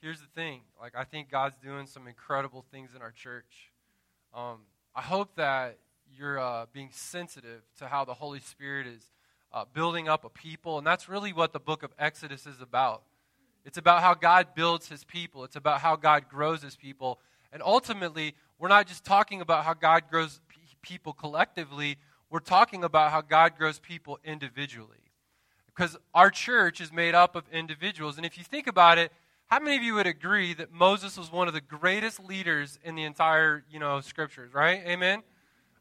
here's the thing. Like, I think God's doing some incredible things in our church. Um, I hope that you're uh, being sensitive to how the Holy Spirit is uh, building up a people. And that's really what the book of Exodus is about. It's about how God builds his people, it's about how God grows his people. And ultimately, we're not just talking about how God grows p- people collectively, we're talking about how God grows people individually. Because our church is made up of individuals. And if you think about it, how many of you would agree that Moses was one of the greatest leaders in the entire, you know, scriptures, right? Amen.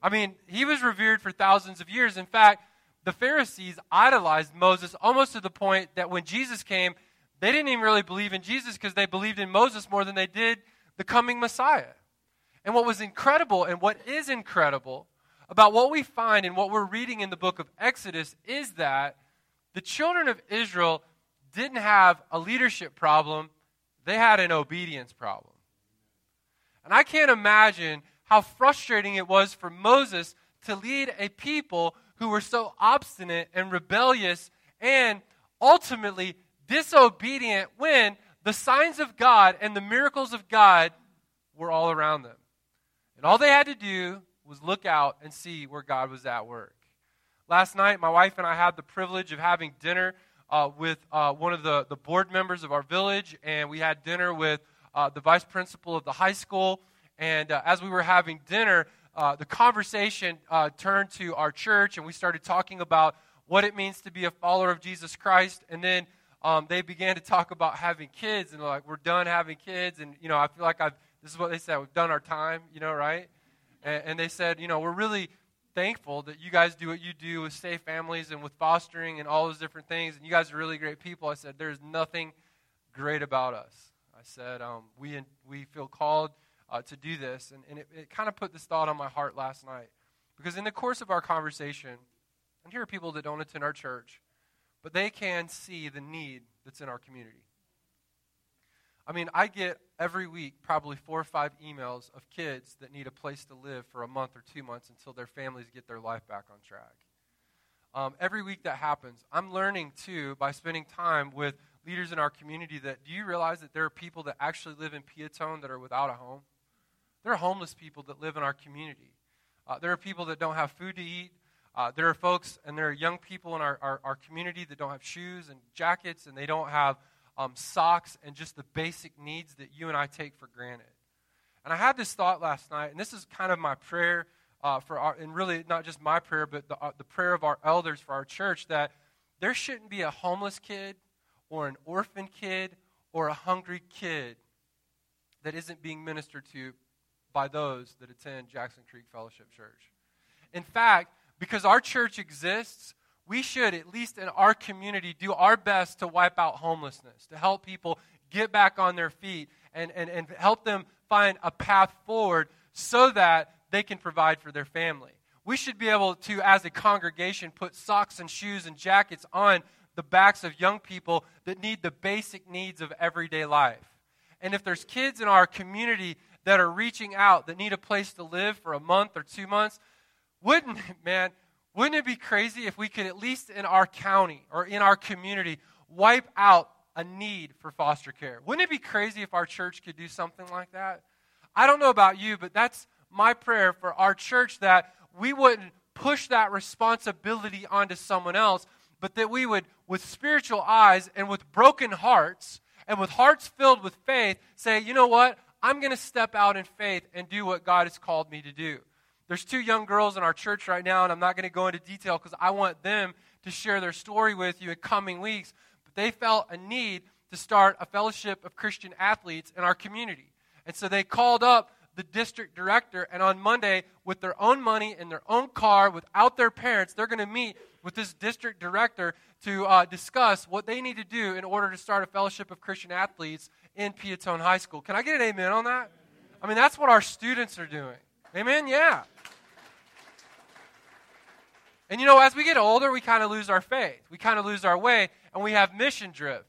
I mean, he was revered for thousands of years. In fact, the Pharisees idolized Moses almost to the point that when Jesus came, they didn't even really believe in Jesus because they believed in Moses more than they did the coming Messiah. And what was incredible and what is incredible about what we find and what we're reading in the book of Exodus is that the children of Israel didn't have a leadership problem, they had an obedience problem. And I can't imagine how frustrating it was for Moses to lead a people who were so obstinate and rebellious and ultimately disobedient when the signs of God and the miracles of God were all around them. And all they had to do was look out and see where God was at work. Last night, my wife and I had the privilege of having dinner uh, with uh, one of the, the board members of our village, and we had dinner with uh, the vice principal of the high school. And uh, as we were having dinner, uh, the conversation uh, turned to our church, and we started talking about what it means to be a follower of Jesus Christ. And then um, they began to talk about having kids, and like, we're done having kids. And, you know, I feel like I've, this is what they said, we've done our time, you know, right? And, and they said, you know, we're really thankful that you guys do what you do with safe families and with fostering and all those different things. And you guys are really great people. I said, there's nothing great about us. I said, um, we, we feel called uh, to do this. And, and it, it kind of put this thought on my heart last night. Because in the course of our conversation, and here are people that don't attend our church, but they can see the need that's in our community. I mean, I get every week probably four or five emails of kids that need a place to live for a month or two months until their families get their life back on track. Um, every week that happens, I'm learning too by spending time with leaders in our community that do you realize that there are people that actually live in Peotone that are without a home? There are homeless people that live in our community. Uh, there are people that don't have food to eat. Uh, there are folks and there are young people in our, our, our, community that don't have shoes and jackets and they don't have um, socks and just the basic needs that you and I take for granted. And I had this thought last night, and this is kind of my prayer uh, for our, and really not just my prayer, but the, uh, the prayer of our elders for our church that there shouldn't be a homeless kid or an orphan kid or a hungry kid that isn't being ministered to by those that attend Jackson Creek Fellowship Church. In fact, because our church exists, we should, at least in our community, do our best to wipe out homelessness, to help people get back on their feet and, and, and help them find a path forward so that they can provide for their family. We should be able to, as a congregation, put socks and shoes and jackets on the backs of young people that need the basic needs of everyday life. And if there's kids in our community that are reaching out that need a place to live for a month or two months, wouldn't it, man, wouldn't it be crazy if we could, at least in our county or in our community, wipe out a need for foster care? Wouldn't it be crazy if our church could do something like that? I don't know about you, but that's my prayer for our church that we wouldn't push that responsibility onto someone else, but that we would, with spiritual eyes and with broken hearts and with hearts filled with faith, say, you know what? I'm going to step out in faith and do what God has called me to do. There's two young girls in our church right now, and I'm not going to go into detail because I want them to share their story with you in coming weeks. But they felt a need to start a fellowship of Christian athletes in our community. And so they called up the district director, and on Monday, with their own money in their own car, without their parents, they're going to meet with this district director to uh, discuss what they need to do in order to start a fellowship of Christian athletes in Peotone High School. Can I get an amen on that? I mean, that's what our students are doing. Amen? Yeah. And you know, as we get older, we kind of lose our faith. We kind of lose our way, and we have mission drift.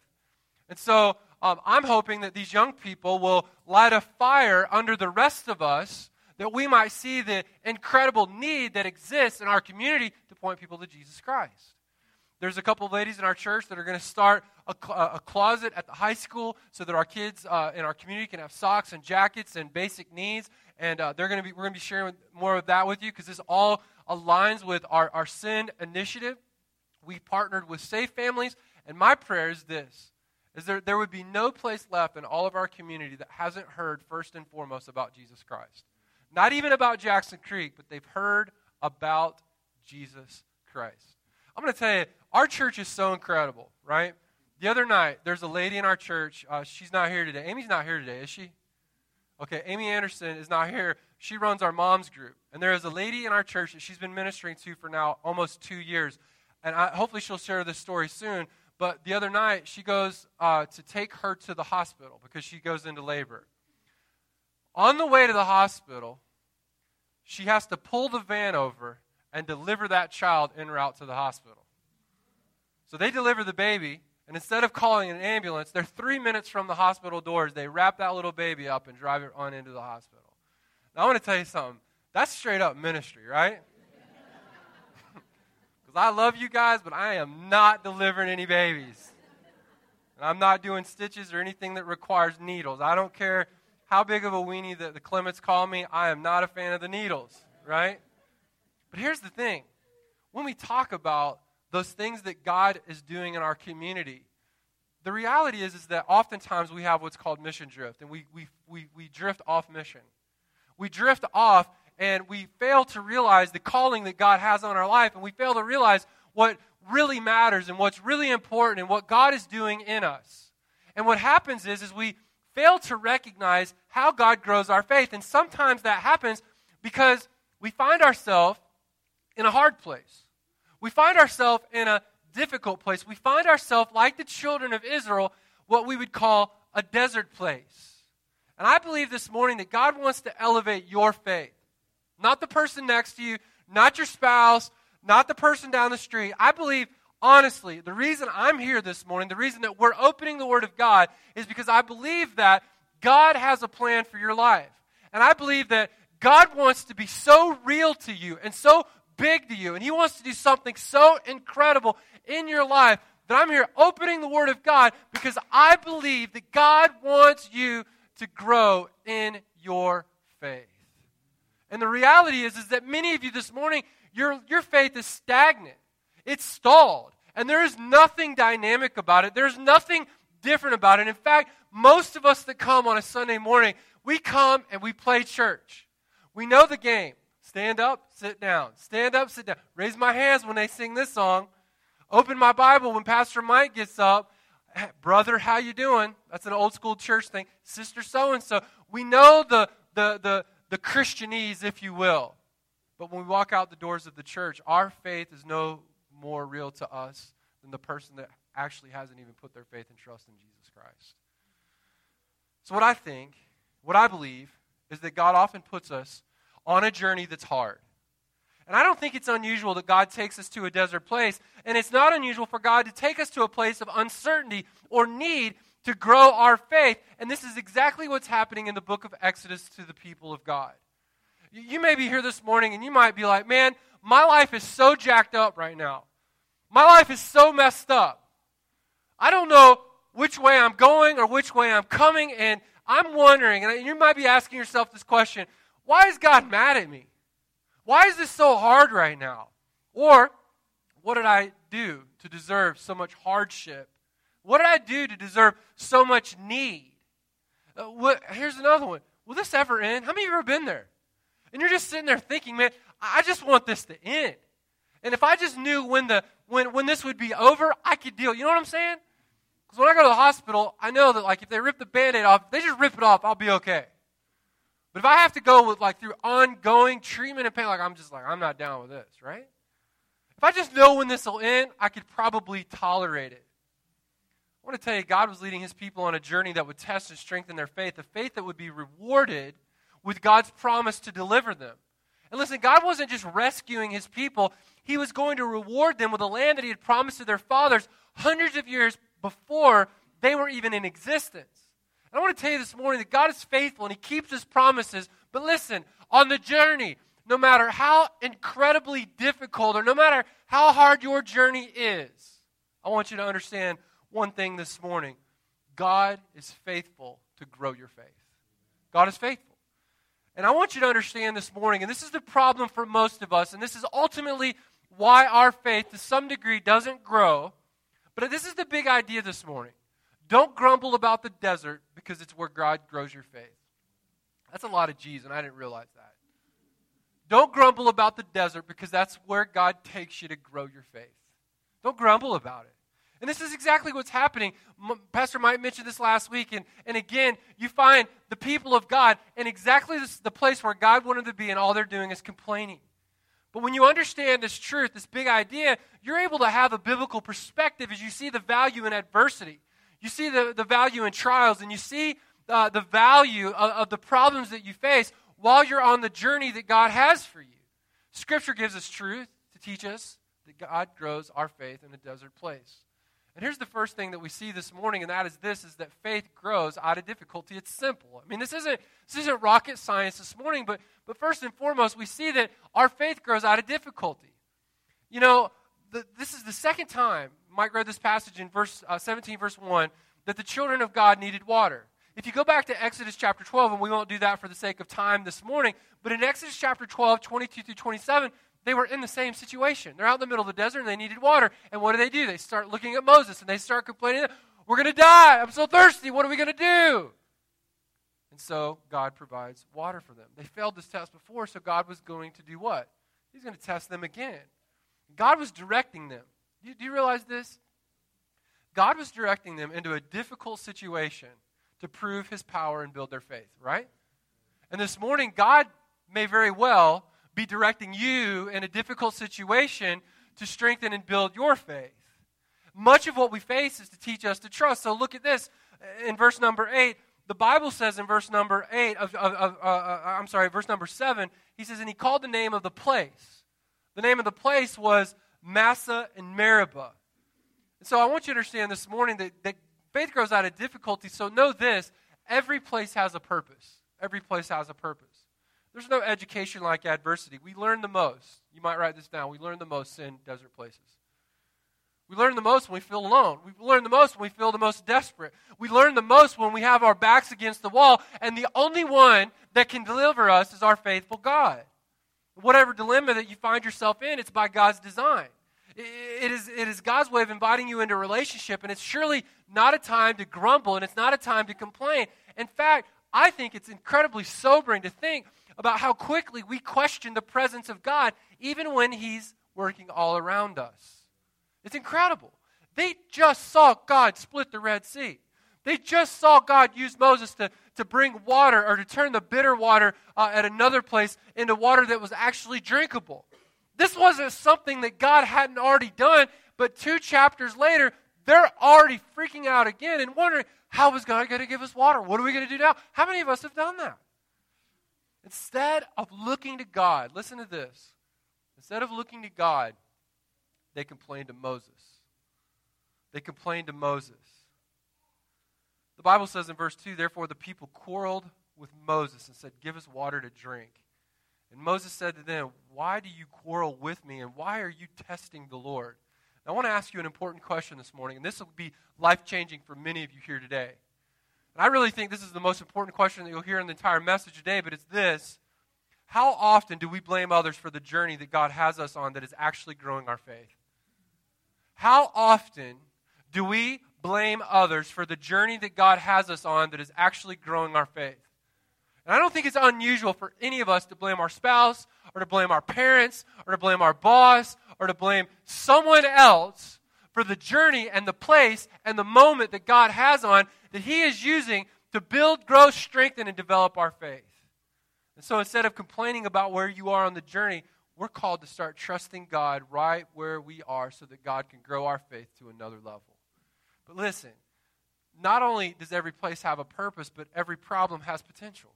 And so um, I'm hoping that these young people will light a fire under the rest of us that we might see the incredible need that exists in our community to point people to Jesus Christ. there's a couple of ladies in our church that are going to start a, a, closet at the high school so that our kids uh, in our community can have socks and jackets and basic needs. And uh, they're going to be, we're going to be sharing more of that with you because this all aligns with our, our sin initiative. We partnered with Safe Families, and my prayer is this is there, there would be no place left in all of our community that hasn't heard first and foremost about Jesus Christ. Not even about Jackson Creek, but they've heard about Jesus Christ. I'm going to tell you, our church is so incredible, right? The other night, there's a lady in our church. Uh, she's not here today. Amy's not here today, is she? Okay, Amy Anderson is not here. She runs our mom's group. And there is a lady in our church that she's been ministering to for now almost two years. And I, hopefully she'll share this story soon. But the other night, she goes uh, to take her to the hospital because she goes into labor. On the way to the hospital, she has to pull the van over and deliver that child en route to the hospital. So they deliver the baby, and instead of calling an ambulance, they're three minutes from the hospital doors. They wrap that little baby up and drive it on into the hospital. Now, I want to tell you something. That's straight up ministry, right? Because I love you guys, but I am not delivering any babies. And I'm not doing stitches or anything that requires needles. I don't care how big of a weenie that the Clements call me. I am not a fan of the needles, right? But here's the thing when we talk about those things that God is doing in our community, the reality is, is that oftentimes we have what's called mission drift, and we, we, we, we drift off mission. We drift off and we fail to realize the calling that God has on our life, and we fail to realize what really matters and what's really important and what God is doing in us. And what happens is, is we fail to recognize how God grows our faith. And sometimes that happens because we find ourselves in a hard place. We find ourselves in a difficult place. We find ourselves, like the children of Israel, what we would call a desert place. And I believe this morning that God wants to elevate your faith. Not the person next to you, not your spouse, not the person down the street. I believe, honestly, the reason I'm here this morning, the reason that we're opening the Word of God, is because I believe that God has a plan for your life. And I believe that God wants to be so real to you and so big to you, and He wants to do something so incredible in your life that I'm here opening the Word of God because I believe that God wants you to grow in your faith. And the reality is, is that many of you this morning, your, your faith is stagnant. It's stalled. And there is nothing dynamic about it. There's nothing different about it. In fact, most of us that come on a Sunday morning, we come and we play church. We know the game. Stand up, sit down. Stand up, sit down. Raise my hands when they sing this song. Open my Bible when Pastor Mike gets up. Brother, how you doing? That's an old school church thing. Sister so and so. We know the the the the Christianese, if you will. But when we walk out the doors of the church, our faith is no more real to us than the person that actually hasn't even put their faith and trust in Jesus Christ. So, what I think, what I believe, is that God often puts us on a journey that's hard. And I don't think it's unusual that God takes us to a desert place. And it's not unusual for God to take us to a place of uncertainty or need to grow our faith. And this is exactly what's happening in the book of Exodus to the people of God. You may be here this morning and you might be like, man, my life is so jacked up right now. My life is so messed up. I don't know which way I'm going or which way I'm coming. And I'm wondering, and you might be asking yourself this question why is God mad at me? Why is this so hard right now? Or, what did I do to deserve so much hardship? What did I do to deserve so much need? Uh, what, here's another one. Will this ever end? How many of you have ever been there? And you're just sitting there thinking, man, I just want this to end. And if I just knew when, the, when, when this would be over, I could deal. You know what I'm saying? Because when I go to the hospital, I know that like if they rip the band-aid off, they just rip it off, I'll be okay. But if I have to go with like through ongoing treatment and pain, like I'm just like, I'm not down with this, right? If I just know when this will end, I could probably tolerate it. I want to tell you, God was leading his people on a journey that would test and strengthen their faith, a faith that would be rewarded with God's promise to deliver them. And listen, God wasn't just rescuing his people, he was going to reward them with a land that he had promised to their fathers hundreds of years before they were even in existence. And I want to tell you this morning that God is faithful and He keeps His promises. But listen, on the journey, no matter how incredibly difficult or no matter how hard your journey is, I want you to understand one thing this morning God is faithful to grow your faith. God is faithful. And I want you to understand this morning, and this is the problem for most of us, and this is ultimately why our faith to some degree doesn't grow. But this is the big idea this morning. Don't grumble about the desert because it's where God grows your faith. That's a lot of G's, and I didn't realize that. Don't grumble about the desert because that's where God takes you to grow your faith. Don't grumble about it. And this is exactly what's happening. Pastor Mike mentioned this last week. And, and again, you find the people of God in exactly this, the place where God wanted to be, and all they're doing is complaining. But when you understand this truth, this big idea, you're able to have a biblical perspective as you see the value in adversity. You see the, the value in trials, and you see uh, the value of, of the problems that you face while you're on the journey that God has for you. Scripture gives us truth to teach us that God grows our faith in a desert place. And here's the first thing that we see this morning, and that is this is that faith grows out of difficulty. It's simple. I mean, this isn't this isn't rocket science this morning, but but first and foremost, we see that our faith grows out of difficulty. You know, the, this is the second time Mike read this passage in verse uh, 17, verse 1, that the children of God needed water. If you go back to Exodus chapter 12, and we won't do that for the sake of time this morning, but in Exodus chapter 12, 22 through 27, they were in the same situation. They're out in the middle of the desert and they needed water. And what do they do? They start looking at Moses and they start complaining, We're going to die. I'm so thirsty. What are we going to do? And so God provides water for them. They failed this test before, so God was going to do what? He's going to test them again. God was directing them. Do you, do you realize this? God was directing them into a difficult situation to prove his power and build their faith, right? And this morning, God may very well be directing you in a difficult situation to strengthen and build your faith. Much of what we face is to teach us to trust. So look at this in verse number 8. The Bible says in verse number 8, of, of, of uh, uh, I'm sorry, verse number 7, he says, And he called the name of the place. The name of the place was Massah and Meribah. And so I want you to understand this morning that, that faith grows out of difficulty. So know this every place has a purpose. Every place has a purpose. There's no education like adversity. We learn the most. You might write this down. We learn the most in desert places. We learn the most when we feel alone. We learn the most when we feel the most desperate. We learn the most when we have our backs against the wall, and the only one that can deliver us is our faithful God. Whatever dilemma that you find yourself in, it's by God's design. It is, it is God's way of inviting you into a relationship, and it's surely not a time to grumble, and it's not a time to complain. In fact, I think it's incredibly sobering to think about how quickly we question the presence of God, even when He's working all around us. It's incredible. They just saw God split the Red Sea. They just saw God use Moses to, to bring water or to turn the bitter water uh, at another place into water that was actually drinkable. This wasn't something that God hadn't already done, but two chapters later, they're already freaking out again and wondering, how is God going to give us water? What are we going to do now? How many of us have done that? Instead of looking to God, listen to this. Instead of looking to God, they complained to Moses. They complained to Moses. The Bible says in verse 2 Therefore the people quarreled with Moses and said, Give us water to drink. And Moses said to them, Why do you quarrel with me, and why are you testing the Lord? I want to ask you an important question this morning, and this will be life changing for many of you here today. And I really think this is the most important question that you'll hear in the entire message today, but it's this How often do we blame others for the journey that God has us on that is actually growing our faith? How often do we blame others for the journey that God has us on that is actually growing our faith? And I don't think it's unusual for any of us to blame our spouse or to blame our parents or to blame our boss or to blame someone else for the journey and the place and the moment that God has on that He is using to build, grow, strengthen, and develop our faith. And so instead of complaining about where you are on the journey, we're called to start trusting God right where we are so that God can grow our faith to another level. But listen, not only does every place have a purpose, but every problem has potential.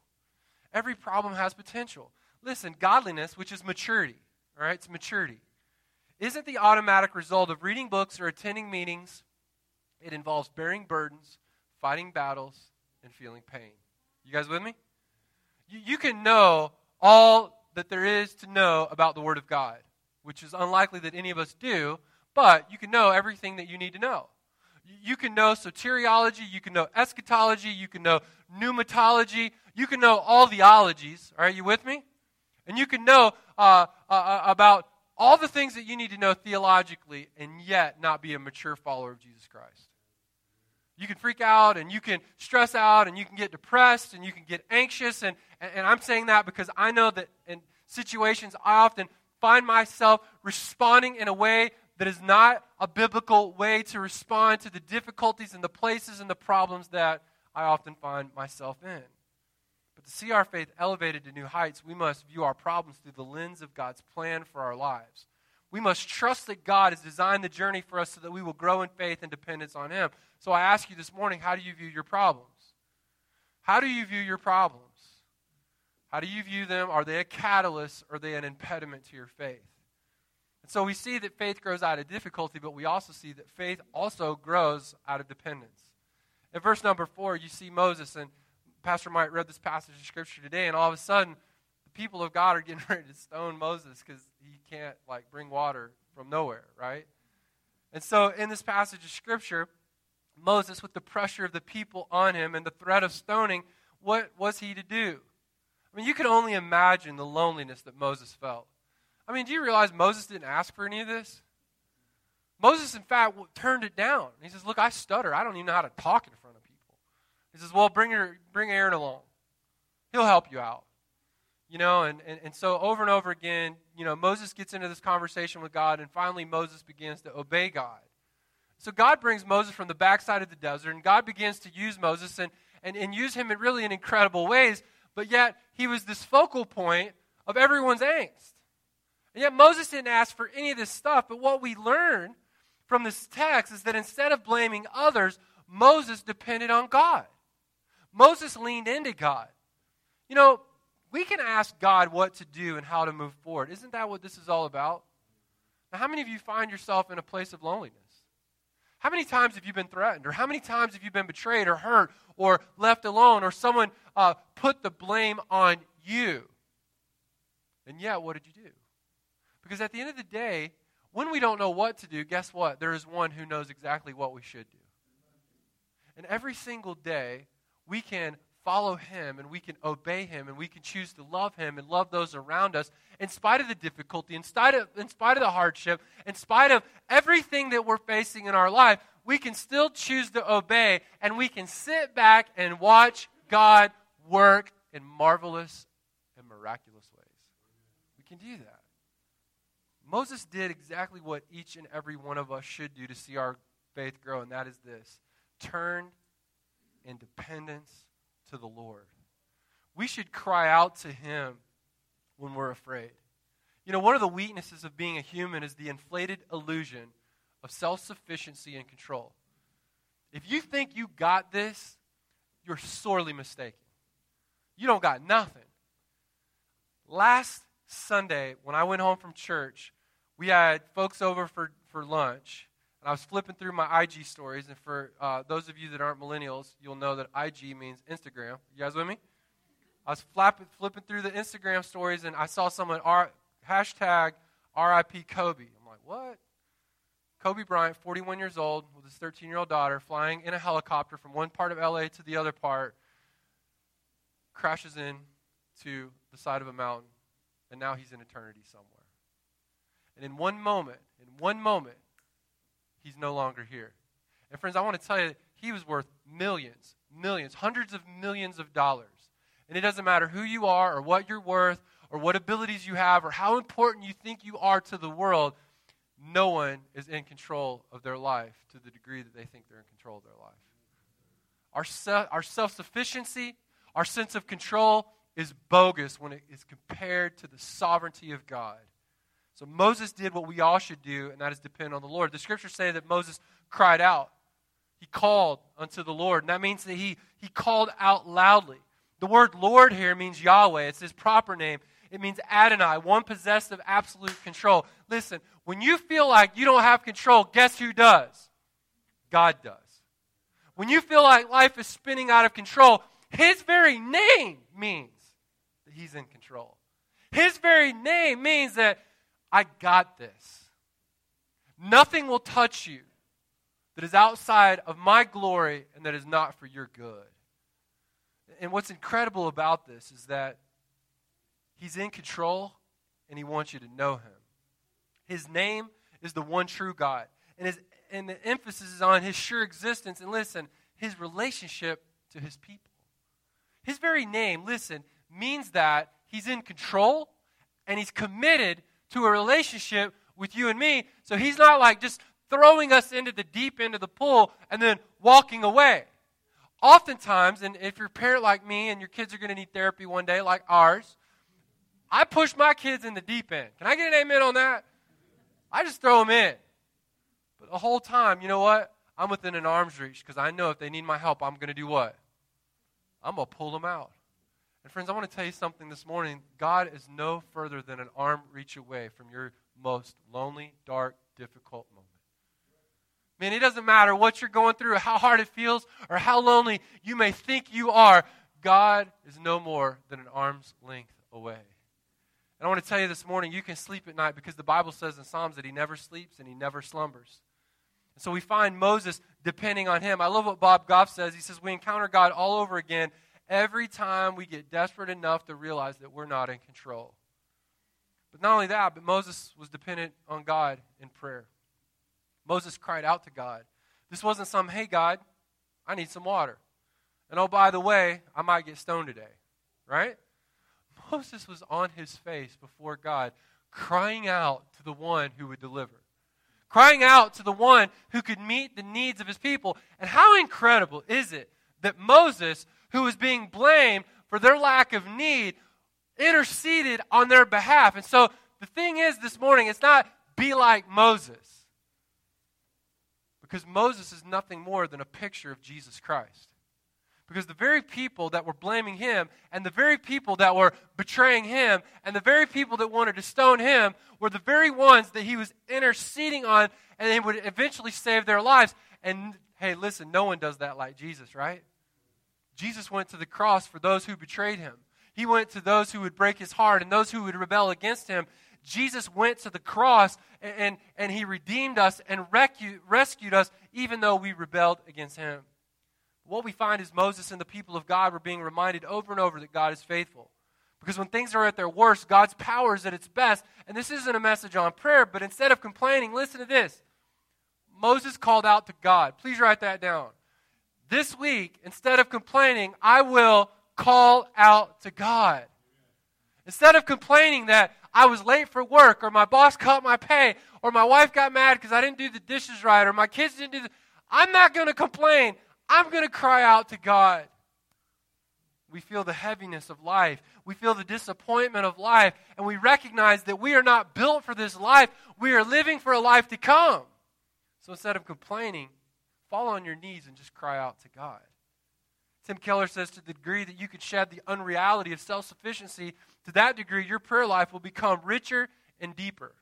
Every problem has potential. Listen, godliness, which is maturity, all right, it's maturity, isn't the automatic result of reading books or attending meetings. It involves bearing burdens, fighting battles, and feeling pain. You guys with me? You, you can know all that there is to know about the Word of God, which is unlikely that any of us do, but you can know everything that you need to know. You can know soteriology, you can know eschatology, you can know pneumatology, you can know all the ologies. Are you with me? And you can know uh, uh, uh, about all the things that you need to know theologically and yet not be a mature follower of Jesus Christ. You can freak out and you can stress out and you can get depressed and you can get anxious. And, and I'm saying that because I know that in situations I often find myself responding in a way that is not a biblical way to respond to the difficulties and the places and the problems that I often find myself in. But to see our faith elevated to new heights, we must view our problems through the lens of God's plan for our lives. We must trust that God has designed the journey for us so that we will grow in faith and dependence on Him. So I ask you this morning how do you view your problems? How do you view your problems? How do you view them? Are they a catalyst or are they an impediment to your faith? And so we see that faith grows out of difficulty, but we also see that faith also grows out of dependence. In verse number four, you see Moses, and Pastor Mike read this passage of Scripture today, and all of a sudden, the people of God are getting ready to stone Moses because he can't, like, bring water from nowhere, right? And so in this passage of Scripture, Moses, with the pressure of the people on him and the threat of stoning, what was he to do? I mean, you can only imagine the loneliness that Moses felt. I mean, do you realize Moses didn't ask for any of this? Moses, in fact, turned it down. He says, Look, I stutter. I don't even know how to talk in front of people. He says, Well, bring, her, bring Aaron along. He'll help you out. You know, and, and, and so over and over again, you know, Moses gets into this conversation with God, and finally Moses begins to obey God. So God brings Moses from the backside of the desert, and God begins to use Moses and, and, and use him in really in incredible ways, but yet he was this focal point of everyone's angst. And yet Moses didn't ask for any of this stuff, but what we learn from this text is that instead of blaming others, Moses depended on God. Moses leaned into God. You know, we can ask God what to do and how to move forward. Isn't that what this is all about? Now, how many of you find yourself in a place of loneliness? How many times have you been threatened? Or how many times have you been betrayed or hurt or left alone or someone uh, put the blame on you? And yet, what did you do? Because at the end of the day, when we don't know what to do, guess what? There is one who knows exactly what we should do. And every single day, we can follow him and we can obey him and we can choose to love him and love those around us in spite of the difficulty, in spite of, in spite of the hardship, in spite of everything that we're facing in our life, we can still choose to obey and we can sit back and watch God work in marvelous and miraculous ways. We can do that. Moses did exactly what each and every one of us should do to see our faith grow, and that is this turn in dependence to the Lord. We should cry out to Him when we're afraid. You know, one of the weaknesses of being a human is the inflated illusion of self sufficiency and control. If you think you got this, you're sorely mistaken. You don't got nothing. Last Sunday, when I went home from church, we had folks over for, for lunch, and I was flipping through my IG stories. And for uh, those of you that aren't millennials, you'll know that IG means Instagram. You guys with me? I was flapping, flipping through the Instagram stories, and I saw someone R, hashtag RIP Kobe. I'm like, what? Kobe Bryant, 41 years old, with his 13 year old daughter, flying in a helicopter from one part of LA to the other part, crashes in to the side of a mountain, and now he's in eternity somewhere. And in one moment, in one moment, he's no longer here. And friends, I want to tell you, he was worth millions, millions, hundreds of millions of dollars. And it doesn't matter who you are or what you're worth or what abilities you have or how important you think you are to the world, no one is in control of their life to the degree that they think they're in control of their life. Our, se- our self sufficiency, our sense of control is bogus when it is compared to the sovereignty of God. So Moses did what we all should do, and that is depend on the Lord. The scriptures say that Moses cried out. He called unto the Lord. And that means that he, he called out loudly. The word Lord here means Yahweh. It's his proper name. It means Adonai, one possessed of absolute control. Listen, when you feel like you don't have control, guess who does? God does. When you feel like life is spinning out of control, his very name means that he's in control. His very name means that I got this. Nothing will touch you that is outside of my glory and that is not for your good. And what's incredible about this is that He's in control and He wants you to know Him. His name is the one true God. And, his, and the emphasis is on His sure existence and listen, His relationship to His people. His very name, listen, means that He's in control and He's committed to a relationship with you and me. So He's not like just throwing us into the deep end of the pool and then walking away. Oftentimes, and if you're a parent like me and your kids are going to need therapy one day, like ours, I push my kids in the deep end. Can I get an amen on that? I just throw them in. But the whole time, you know what? I'm within an arm's reach because I know if they need my help, I'm going to do what? I'm going to pull them out. And friends, I want to tell you something this morning. God is no further than an arm reach away from your most lonely, dark, difficult moment. Man, it doesn't matter what you're going through, or how hard it feels, or how lonely you may think you are. God is no more than an arm's length away. And I want to tell you this morning, you can sleep at night because the Bible says in Psalms that he never sleeps and he never slumbers. And so we find Moses depending on him. I love what Bob Goff says. He says, We encounter God all over again every time we get desperate enough to realize that we're not in control. But not only that, but Moses was dependent on God in prayer. Moses cried out to God. This wasn't some, hey, God, I need some water. And oh, by the way, I might get stoned today, right? Moses was on his face before God, crying out to the one who would deliver, crying out to the one who could meet the needs of his people. And how incredible is it that Moses, who was being blamed for their lack of need, interceded on their behalf? And so the thing is this morning, it's not be like Moses. Because Moses is nothing more than a picture of Jesus Christ. Because the very people that were blaming him, and the very people that were betraying him, and the very people that wanted to stone him were the very ones that he was interceding on, and they would eventually save their lives. And hey, listen, no one does that like Jesus, right? Jesus went to the cross for those who betrayed him. He went to those who would break his heart and those who would rebel against him. Jesus went to the cross and, and, and he redeemed us and recu- rescued us even though we rebelled against him. What we find is Moses and the people of God were being reminded over and over that God is faithful. Because when things are at their worst, God's power is at its best. And this isn't a message on prayer, but instead of complaining, listen to this. Moses called out to God. Please write that down. This week, instead of complaining, I will call out to God. Instead of complaining that I was late for work, or my boss cut my pay, or my wife got mad because I didn't do the dishes right, or my kids didn't do the. I'm not going to complain. I'm going to cry out to God. We feel the heaviness of life. We feel the disappointment of life. And we recognize that we are not built for this life. We are living for a life to come. So instead of complaining, fall on your knees and just cry out to God. Tim Keller says to the degree that you could shed the unreality of self sufficiency, to that degree your prayer life will become richer and deeper.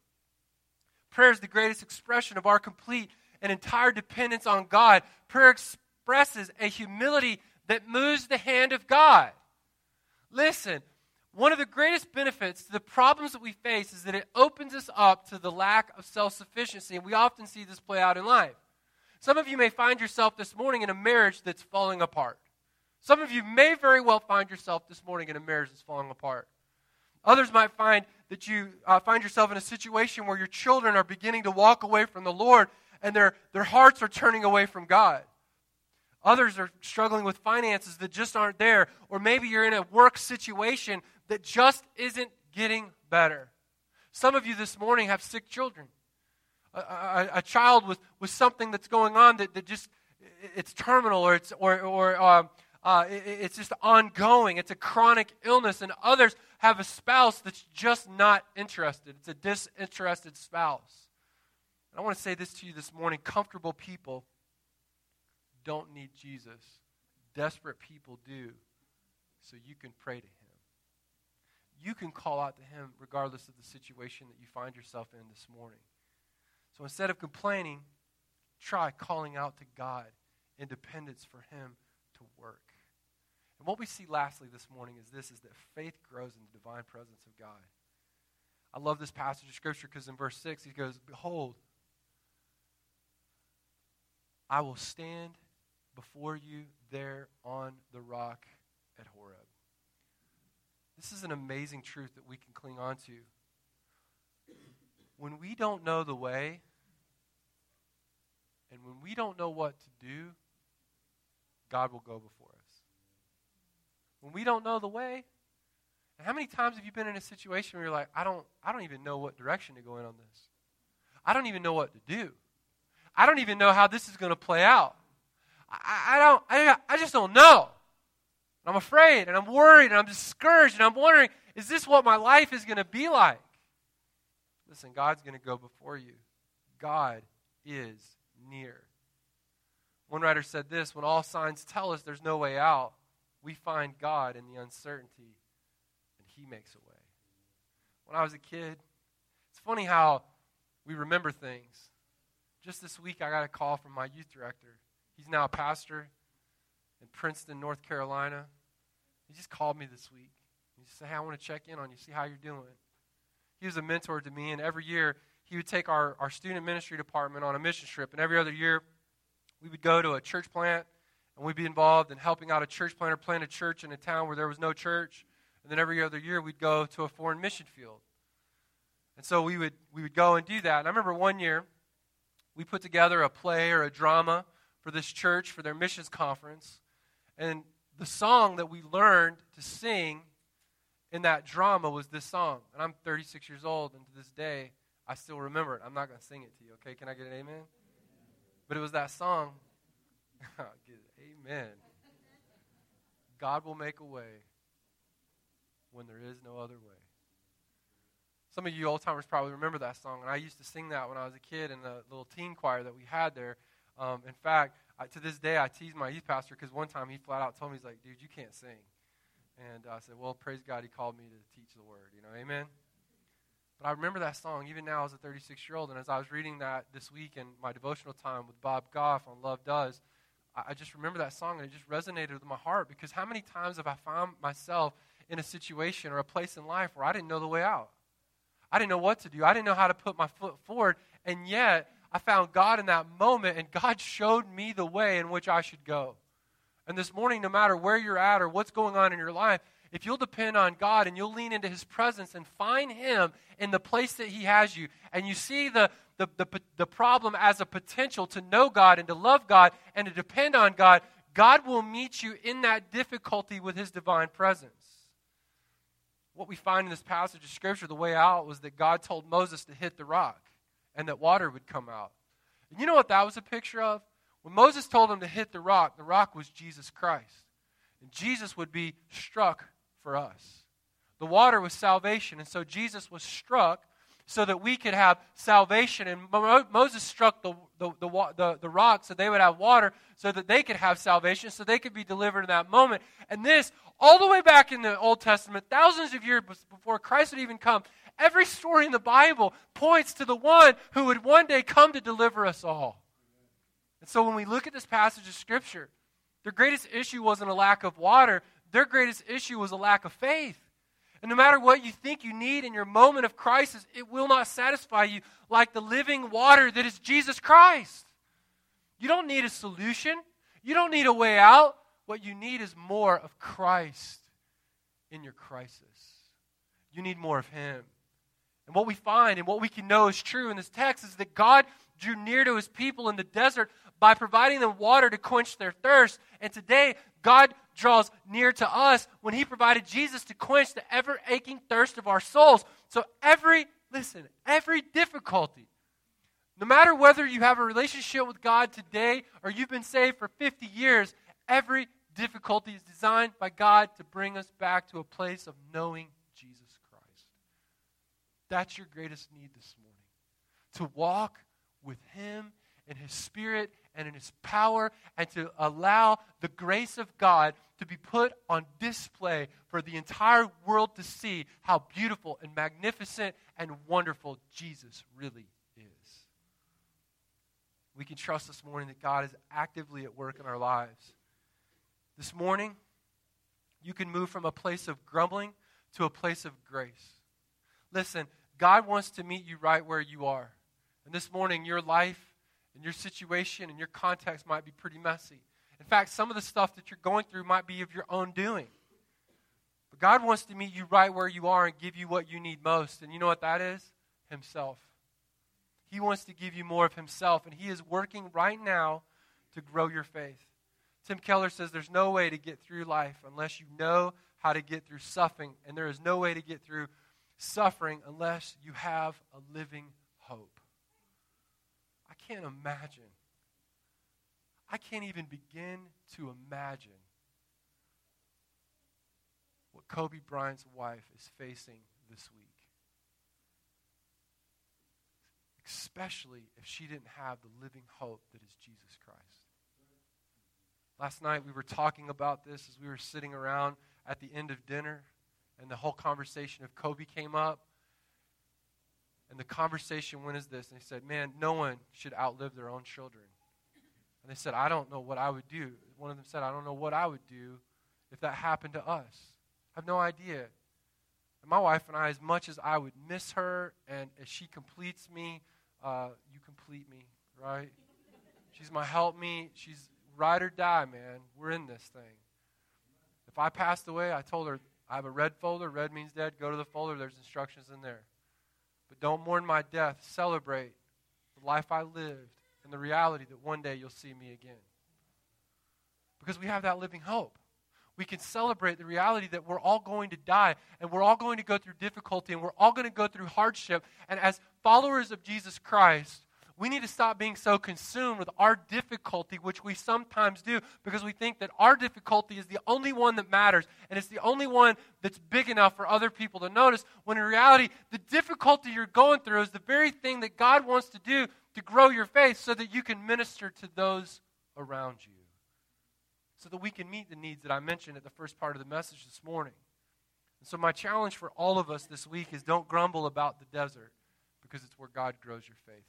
Prayer is the greatest expression of our complete and entire dependence on God. Prayer expresses a humility that moves the hand of God. Listen, one of the greatest benefits to the problems that we face is that it opens us up to the lack of self sufficiency, and we often see this play out in life. Some of you may find yourself this morning in a marriage that's falling apart. Some of you may very well find yourself this morning in a marriage that's falling apart. Others might find that you uh, find yourself in a situation where your children are beginning to walk away from the Lord and their, their hearts are turning away from God. Others are struggling with finances that just aren't there. Or maybe you're in a work situation that just isn't getting better. Some of you this morning have sick children. A, a, child with, with something that's going on that, that just it's terminal or it's or, or um, uh, it, it's just ongoing. It's a chronic illness. And others have a spouse that's just not interested. It's a disinterested spouse. And I want to say this to you this morning comfortable people don't need Jesus, desperate people do. So you can pray to Him. You can call out to Him regardless of the situation that you find yourself in this morning. So instead of complaining, try calling out to God in dependence for Him to work. And what we see lastly this morning is this is that faith grows in the divine presence of God. I love this passage of Scripture because in verse 6 he goes, Behold, I will stand before you there on the rock at Horeb. This is an amazing truth that we can cling on to. When we don't know the way, and when we don't know what to do, God will go before us. When we don't know the way, and how many times have you been in a situation where you're like, I don't, I don't even know what direction to go in on this. I don't even know what to do. I don't even know how this is going to play out. I, I don't, I, I just don't know. I'm afraid and I'm worried and I'm discouraged and I'm wondering, is this what my life is going to be like? Listen, God's going to go before you. God is near. One writer said this when all signs tell us there's no way out, we find God in the uncertainty and He makes a way. When I was a kid, it's funny how we remember things. Just this week, I got a call from my youth director. He's now a pastor in Princeton, North Carolina. He just called me this week. He said, Hey, I want to check in on you, see how you're doing. He was a mentor to me, and every year he would take our, our student ministry department on a mission trip. And every other year, we would go to a church plant, and we'd be involved in helping out a church planter plant a church in a town where there was no church. And then every other year, we'd go to a foreign mission field. And so we would, we would go and do that. And I remember one year, we put together a play or a drama for this church for their missions conference. And the song that we learned to sing in that drama was this song. And I'm 36 years old, and to this day, I still remember it. I'm not going to sing it to you, okay? Can I get an amen? But it was that song. amen. God will make a way when there is no other way. Some of you old timers probably remember that song, and I used to sing that when I was a kid in the little teen choir that we had there. Um, in fact, I, to this day, I tease my youth pastor because one time he flat out told me, he's like, dude, you can't sing. And I said, well, praise God, he called me to teach the word, you know, amen? But I remember that song even now as a 36 year old. And as I was reading that this week in my devotional time with Bob Goff on Love Does, I, I just remember that song and it just resonated with my heart because how many times have I found myself in a situation or a place in life where I didn't know the way out? I didn't know what to do. I didn't know how to put my foot forward. And yet, I found God in that moment, and God showed me the way in which I should go. And this morning, no matter where you're at or what's going on in your life, if you'll depend on God and you'll lean into His presence and find Him in the place that He has you, and you see the, the, the, the problem as a potential to know God and to love God and to depend on God, God will meet you in that difficulty with His divine presence what we find in this passage of Scripture, the way out was that God told Moses to hit the rock and that water would come out. And you know what that was a picture of? When Moses told him to hit the rock, the rock was Jesus Christ. And Jesus would be struck for us. The water was salvation, and so Jesus was struck so that we could have salvation. And Moses struck the, the, the, the, the rock so they would have water, so that they could have salvation, so they could be delivered in that moment. And this all the way back in the Old Testament, thousands of years before Christ would even come, every story in the Bible points to the one who would one day come to deliver us all. And so when we look at this passage of Scripture, their greatest issue wasn't a lack of water, their greatest issue was a lack of faith. And no matter what you think you need in your moment of crisis, it will not satisfy you like the living water that is Jesus Christ. You don't need a solution, you don't need a way out. What you need is more of Christ in your crisis. You need more of Him. And what we find and what we can know is true in this text is that God drew near to His people in the desert by providing them water to quench their thirst. And today, God draws near to us when He provided Jesus to quench the ever aching thirst of our souls. So, every, listen, every difficulty, no matter whether you have a relationship with God today or you've been saved for 50 years, Every difficulty is designed by God to bring us back to a place of knowing Jesus Christ. That's your greatest need this morning. To walk with Him and His Spirit and in His power, and to allow the grace of God to be put on display for the entire world to see how beautiful and magnificent and wonderful Jesus really is. We can trust this morning that God is actively at work in our lives. This morning, you can move from a place of grumbling to a place of grace. Listen, God wants to meet you right where you are. And this morning, your life and your situation and your context might be pretty messy. In fact, some of the stuff that you're going through might be of your own doing. But God wants to meet you right where you are and give you what you need most. And you know what that is? Himself. He wants to give you more of Himself, and He is working right now to grow your faith. Tim Keller says there's no way to get through life unless you know how to get through suffering, and there is no way to get through suffering unless you have a living can't imagine. I can't even begin to imagine what Kobe Bryant's wife is facing this week. Especially if she didn't have the living hope that is Jesus Christ. Last night we were talking about this as we were sitting around at the end of dinner, and the whole conversation of Kobe came up. And the conversation went as this, and he said, Man, no one should outlive their own children. And they said, I don't know what I would do. One of them said, I don't know what I would do if that happened to us. I have no idea. And my wife and I, as much as I would miss her, and as she completes me, uh, you complete me, right? She's my help me. She's ride or die, man. We're in this thing. If I passed away, I told her, I have a red folder. Red means dead. Go to the folder. There's instructions in there. But don't mourn my death. Celebrate the life I lived and the reality that one day you'll see me again. Because we have that living hope. We can celebrate the reality that we're all going to die and we're all going to go through difficulty and we're all going to go through hardship. And as followers of Jesus Christ, we need to stop being so consumed with our difficulty, which we sometimes do, because we think that our difficulty is the only one that matters and it's the only one that's big enough for other people to notice. When in reality, the difficulty you're going through is the very thing that God wants to do to grow your faith so that you can minister to those around you. So that we can meet the needs that I mentioned at the first part of the message this morning. And so, my challenge for all of us this week is don't grumble about the desert because it's where God grows your faith.